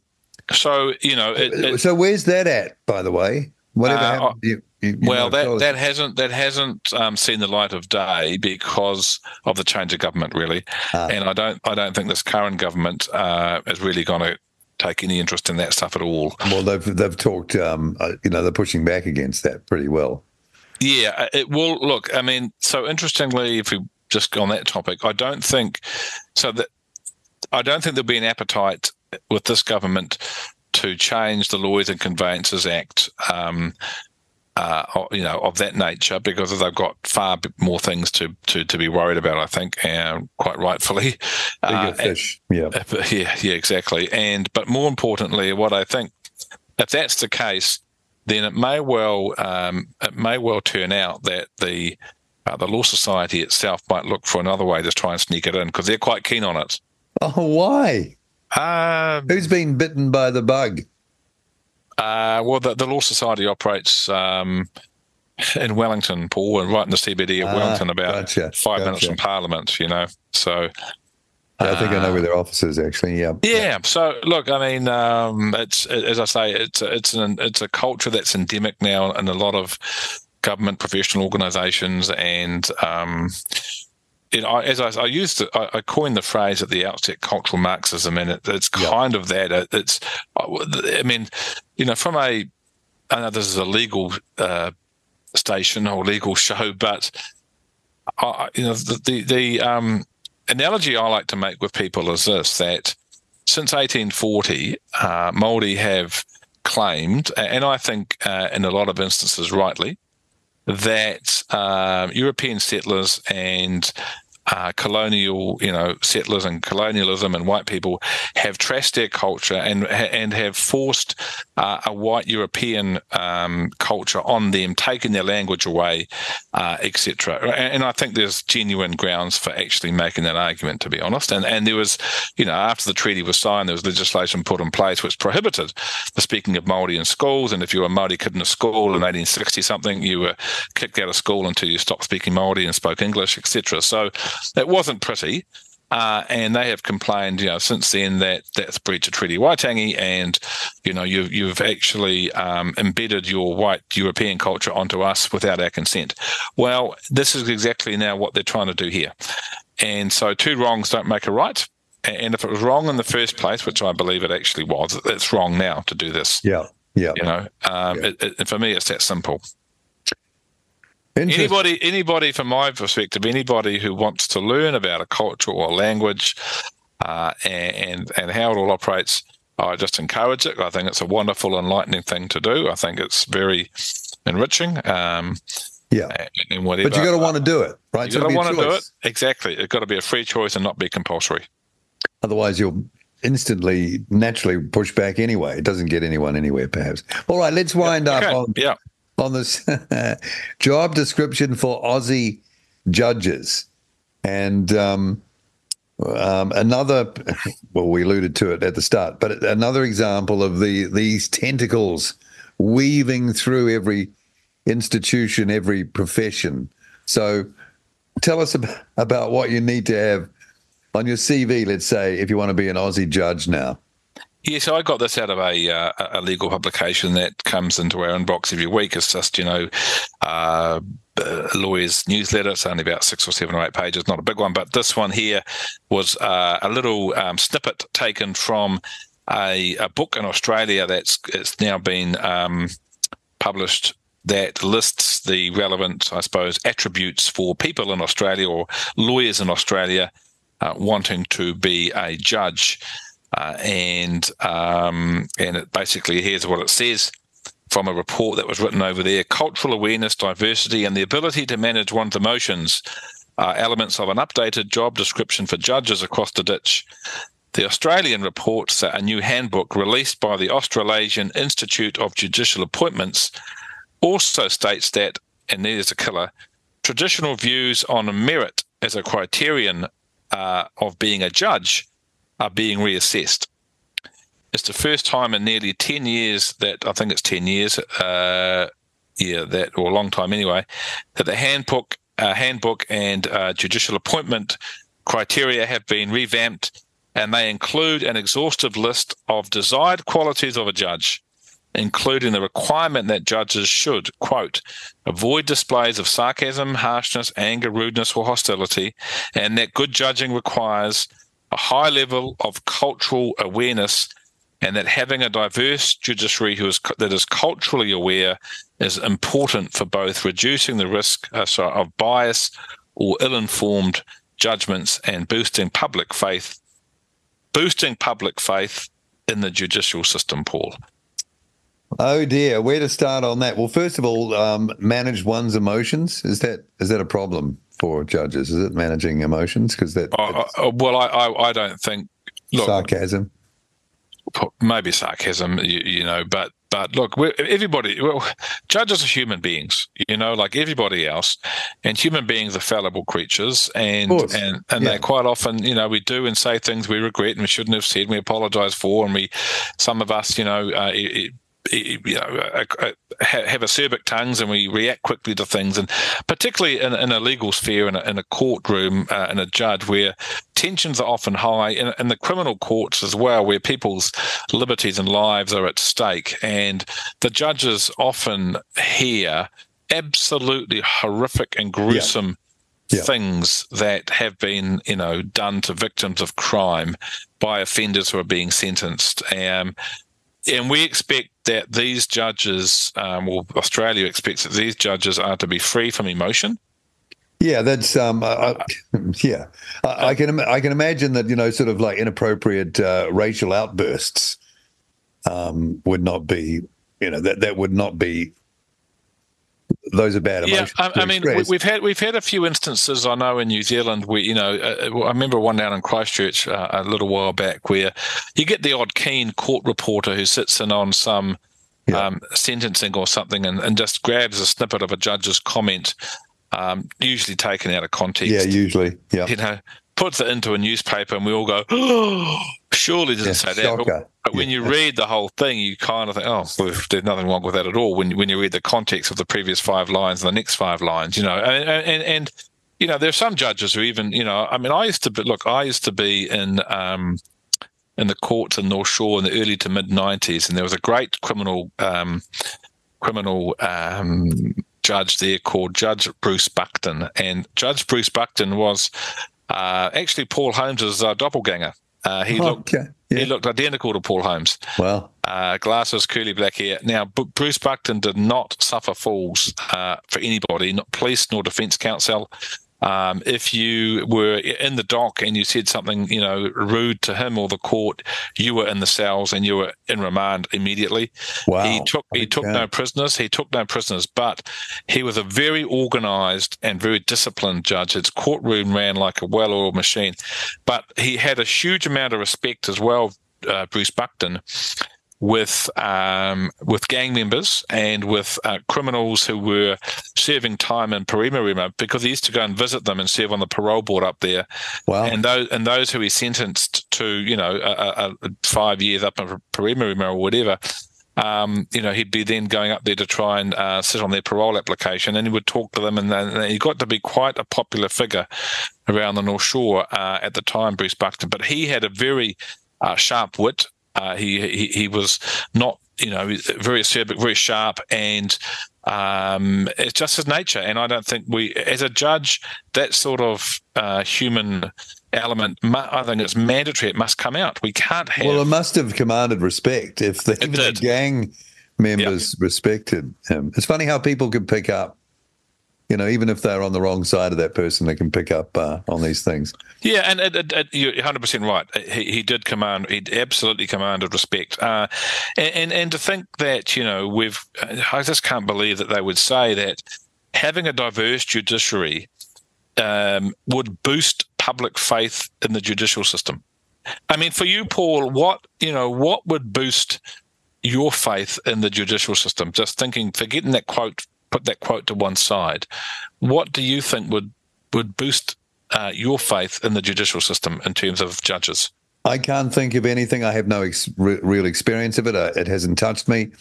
So you know, it, it, so where's that at, by the way? Whatever uh, happened? You, you, well, that that hasn't that hasn't um, seen the light of day because of the change of government, really. Ah. And I don't I don't think this current government uh, is really going to take any interest in that stuff at all. Well, they've they've talked, um, uh, you know, they're pushing back against that pretty well. Yeah, uh, it will. Look, I mean, so interestingly, if we just go on that topic, I don't think so that I don't think there'll be an appetite with this government to change the Lawyers and Conveyancers Act. Um, uh, you know, of that nature, because they've got far more things to to, to be worried about. I think, and quite rightfully. Uh, fish, yeah, yeah, yeah, exactly. And but more importantly, what I think, if that's the case, then it may well um, it may well turn out that the uh, the law society itself might look for another way to try and sneak it in because they're quite keen on it. Oh, why? Um, Who's been bitten by the bug? Uh, well, the, the, Law Society operates um, in Wellington, Paul, and right in the CBD of ah, Wellington, about gotcha, five gotcha. minutes from Parliament. You know, so. I think uh, I know where their office is actually. Yeah. Yeah. So look, I mean, um, it's as I say, it's it's an it's a culture that's endemic now in a lot of government professional organisations, and um, you know, as I, I used, to, I, I, coined the phrase at the outset, cultural Marxism, and it, it's kind yeah. of that. it's, I mean, you know, from a, I know this is a legal uh, station or legal show, but I, you know, the the, the um, analogy I like to make with people is this: that since 1840, uh, Maori have claimed, and I think uh, in a lot of instances rightly, that uh, European settlers and uh, colonial, you know, settlers and colonialism and white people have trashed their culture and and have forced uh, a white European um, culture on them, taking their language away, uh, etc. And, and, I think there's genuine grounds for actually making that argument, to be honest. And and there was, you know, after the treaty was signed, there was legislation put in place which prohibited the speaking of Maori in schools. And if you were a Maori kid in a school in 1860 something, you were kicked out of school until you stopped speaking Maori and spoke English, etc. So it wasn't pretty. Uh, and they have complained, you know, since then that that's breach of Treaty Waitangi, and you know you've you've actually um, embedded your white European culture onto us without our consent. Well, this is exactly now what they're trying to do here, and so two wrongs don't make a right. And if it was wrong in the first place, which I believe it actually was, it's wrong now to do this. Yeah, yeah. You know, um, yeah. It, it, for me, it's that simple. Anybody, anybody from my perspective, anybody who wants to learn about a culture or a language uh, and and how it all operates, I just encourage it. I think it's a wonderful, enlightening thing to do. I think it's very enriching. Um, yeah, and whatever. But you got to want to do it, right? You got to want to do it. Exactly. It's got to be a free choice and not be compulsory. Otherwise, you'll instantly, naturally push back anyway. It doesn't get anyone anywhere, perhaps. All right, let's wind yeah, okay. up on yeah. On this job description for Aussie judges, and um, um, another. Well, we alluded to it at the start, but another example of the these tentacles weaving through every institution, every profession. So tell us about what you need to have on your CV, let's say, if you want to be an Aussie judge now. Yeah, so I got this out of a uh, a legal publication that comes into our inbox every week. It's just you know, uh, lawyer's newsletter. It's only about six or seven or eight pages, not a big one. But this one here was uh, a little um, snippet taken from a, a, book in Australia that's it's now been um, published that lists the relevant, I suppose, attributes for people in Australia or lawyers in Australia uh, wanting to be a judge. Uh, and um, and it basically here's what it says from a report that was written over there: cultural awareness, diversity, and the ability to manage one's emotions are elements of an updated job description for judges across the ditch. The Australian reports that a new handbook released by the Australasian Institute of Judicial Appointments also states that, and there's a killer, traditional views on merit as a criterion uh, of being a judge are being reassessed. It's the first time in nearly 10 years that I think it's 10 years, uh, yeah, that or a long time anyway, that the handbook, uh, handbook and uh, judicial appointment criteria have been revamped, and they include an exhaustive list of desired qualities of a judge including the requirement that judges should, quote, avoid displays of sarcasm, harshness, anger, rudeness, or hostility, and that good judging requires a high level of cultural awareness and that having a diverse judiciary who is that is culturally aware is important for both reducing the risk uh, sorry, of bias or ill-informed judgments and boosting public faith boosting public faith in the judicial system paul Oh dear, where to start on that? Well, first of all, um, manage one's emotions. Is that is that a problem for judges? Is it managing emotions? Because that. Uh, uh, well, I, I, I don't think look, sarcasm. Maybe sarcasm, you, you know, but but look, everybody, well, judges are human beings, you know, like everybody else, and human beings are fallible creatures, and and and yeah. they quite often, you know, we do and say things we regret and we shouldn't have said, and we apologise for, and we, some of us, you know, uh, it, you know, have acerbic tongues and we react quickly to things, and particularly in, in a legal sphere, in a, in a courtroom, uh, in a judge, where tensions are often high, in, in the criminal courts as well, where people's liberties and lives are at stake, and the judges often hear absolutely horrific and gruesome. Yeah. Yeah. things that have been, you know, done to victims of crime by offenders who are being sentenced. Um, and we expect that these judges, um, well, Australia expects that these judges are to be free from emotion. Yeah, that's um, I, yeah. I, I, can I can imagine that you know, sort of like inappropriate uh, racial outbursts um, would not be, you know, that that would not be those are bad emotions. Yeah, I, I mean, we've had we've had a few instances. I know in New Zealand, where you know, uh, uh I remember one down in Christchurch uh, a little while back, where you get the odd keen court reporter who sits in on some yeah. um, sentencing or something, and, and just grabs a snippet of a judge's comment, um, usually taken out of context. Yeah, usually. Yeah, you know, puts it into a newspaper, and we all go, "Oh, surely doesn't yeah, say that." But, but when you read the whole thing, you kind of think, "Oh, there's nothing wrong with that at all." When when you read the context of the previous five lines and the next five lines, you know, and and, and you know, there's some judges who even, you know, I mean, I used to be, look, I used to be in. Um, in the courts in North Shore in the early to mid '90s, and there was a great criminal um, criminal um, judge there called Judge Bruce Buckton, and Judge Bruce Buckton was uh, actually, Paul Holmes's uh, doppelganger. Uh, he looked yeah. he looked identical to Paul Holmes. Well, uh, glasses, curly black hair. Now, B- Bruce Buckton did not suffer falls uh, for anybody, not police nor defence counsel. Um, if you were in the dock and you said something, you know, rude to him or the court, you were in the cells and you were in remand immediately. Wow. He took he took no prisoners. He took no prisoners, but he was a very organised and very disciplined judge. His courtroom ran like a well-oiled machine, but he had a huge amount of respect as well. Uh, Bruce Buckton with um, with gang members and with uh, criminals who were serving time in Paremoremo because he used to go and visit them and serve on the parole board up there. Wow. And those and those who he sentenced to you know a, a five years up in Paremoremo or whatever. Um, you know, he'd be then going up there to try and uh, sit on their parole application, and he would talk to them, and, and he got to be quite a popular figure around the North Shore uh, at the time, Bruce Buckton. But he had a very uh, sharp wit, uh, he, he he was not you know very acerbic, very sharp, and um, it's just his nature. And I don't think we, as a judge, that sort of uh, human element, I think it's mandatory. It must come out. We can't have. Well, it must have commanded respect if the, even the gang members yep. respected him. It's funny how people can pick up you know, even if they're on the wrong side of that person, they can pick up uh, on these things. Yeah, and you're 100 percent right. He, he did command, he absolutely commanded respect, uh, and, and, and to think that you know we've, I just can't believe that they would say that having a diverse judiciary um, would boost public faith in the judicial system. I mean, for you, Paul, what you know, what would boost your faith in the judicial system? Just thinking, forgetting that quote put that quote to one side, what do you think would would boost uh, your faith in the judicial system in terms of judges? I can't think of anything. I have no ex- re- real experience of it. Uh, it hasn't touched me.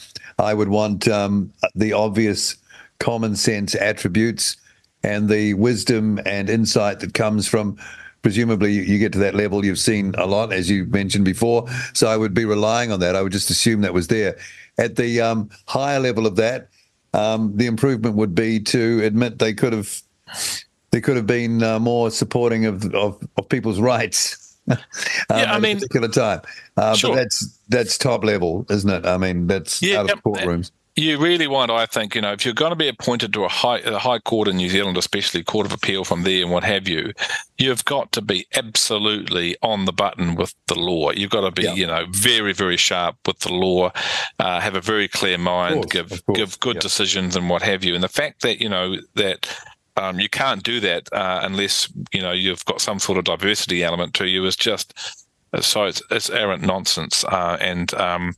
I would want um, the obvious common sense attributes and the wisdom and insight that comes from presumably you get to that level you've seen a lot as you mentioned before so i would be relying on that i would just assume that was there at the um, higher level of that um, the improvement would be to admit they could have they could have been uh, more supporting of, of, of people's rights. um, yeah, I mean, particular time, uh, sure. but that's that's top level, isn't it? I mean, that's yeah, out of courtrooms. You really want, I think, you know, if you're going to be appointed to a high, a high court in New Zealand, especially Court of Appeal from there and what have you, you've got to be absolutely on the button with the law. You've got to be, yeah. you know, very, very sharp with the law, uh, have a very clear mind, course, give give good yeah. decisions and what have you. And the fact that you know that um, you can't do that uh, unless you know you've got some sort of diversity element to you is just so it's, it's errant nonsense. Uh, and um,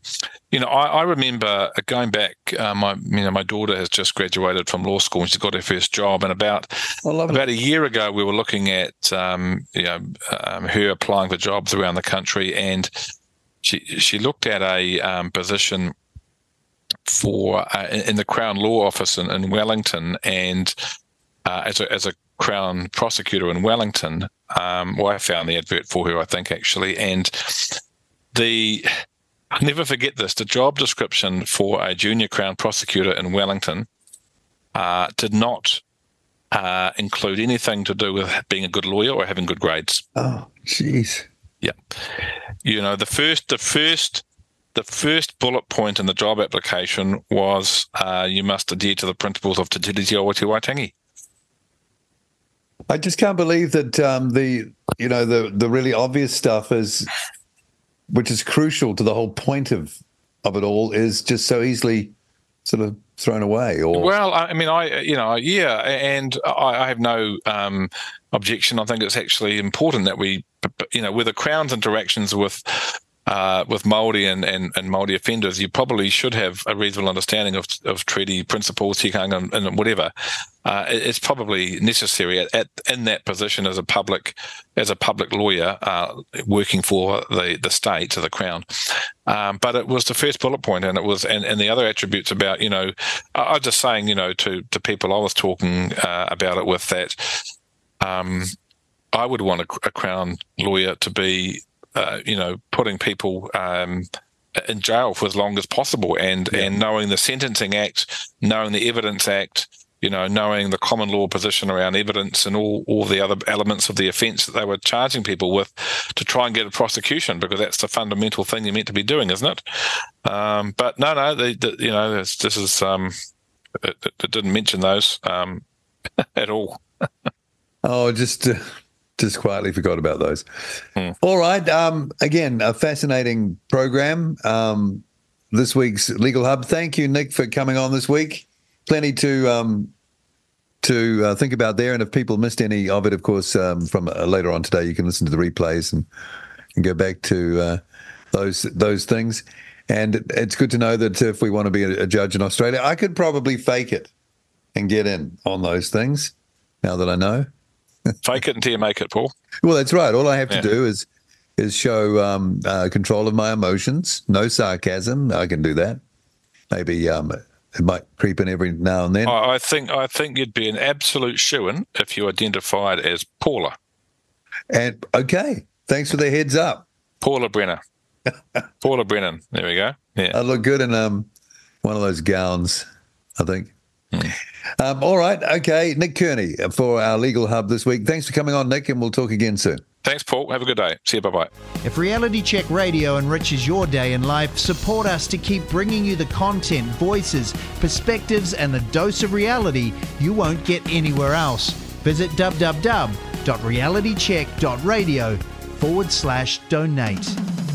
you know, I, I, remember going back. Uh, my you know, my daughter has just graduated from law school and she's got her first job. And about about a year ago, we were looking at um, you know um, her applying for jobs around the country, and she she looked at a um, position for uh, in the Crown Law Office in, in Wellington, and uh, as a as a Crown prosecutor in Wellington. Um, well, I found the advert for her, I think, actually. And the, I'll never forget this, the job description for a junior Crown prosecutor in Wellington uh, did not uh, include anything to do with being a good lawyer or having good grades. Oh, jeez. Yeah. You know, the first, the first, the first bullet point in the job application was uh, you must adhere to the principles of Te Tiriti o Waitangi. I just can't believe that um, the you know the the really obvious stuff is, which is crucial to the whole point of of it all, is just so easily sort of thrown away. Or well, I mean, I you know yeah, and I, I have no um, objection. I think it's actually important that we you know with the Crown's interactions with uh, with Maori and, and, and Maori offenders, you probably should have a reasonable understanding of, of treaty principles, tikanga, and, and whatever. Uh, it's probably necessary at, at, in that position as a public as a public lawyer uh, working for the the state or the crown. Um, but it was the first bullet point, and it was and, and the other attributes about you know I, I was just saying you know to to people I was talking uh, about it with that. Um, I would want a, a crown lawyer to be uh, you know, putting people um, in jail for as long as possible, and yeah. and knowing the Sentencing Act, knowing the Evidence Act, you know, knowing the common law position around evidence and all, all the other elements of the offence that they were charging people with to try and get a prosecution because that's the fundamental thing you're meant to be doing, isn't it? Um, but no, no, they, they, you know, this, this is, um, it, it, didn't mention those um, at all. oh, just. Uh, just quietly forgot about those. Hmm. All right. Um, again, a fascinating program. Um, this week's Legal Hub. Thank you, Nick, for coming on this week. Plenty to um, to uh, think about there. And if people missed any of it, of course, um, from uh, later on today, you can listen to the replays and, and go back to uh, those those things. And it's good to know that if we want to be a, a, judge in Australia, I could probably fake it and get in on those things. Now that I know, fake it until you make it, Paul. Well, that's right. All I have to do is is show um, uh, control of my emotions, no sarcasm. I can do that. Maybe um, it might creep in every now and then. I think I think you'd be an absolute shoo-in if you identified as Paula. And okay, thanks for the heads up, Paula Brenner. Paula Brennan. There we go. Yeah, I look good in um one of those gowns. I think. Um, all right, okay, Nick Kearney for our legal hub this week. Thanks for coming on, Nick, and we'll talk again soon. Thanks, Paul. Have a good day. See you. Bye bye. If Reality Check Radio enriches your day in life, support us to keep bringing you the content, voices, perspectives, and the dose of reality you won't get anywhere else. Visit www.realitycheck.radio forward slash donate.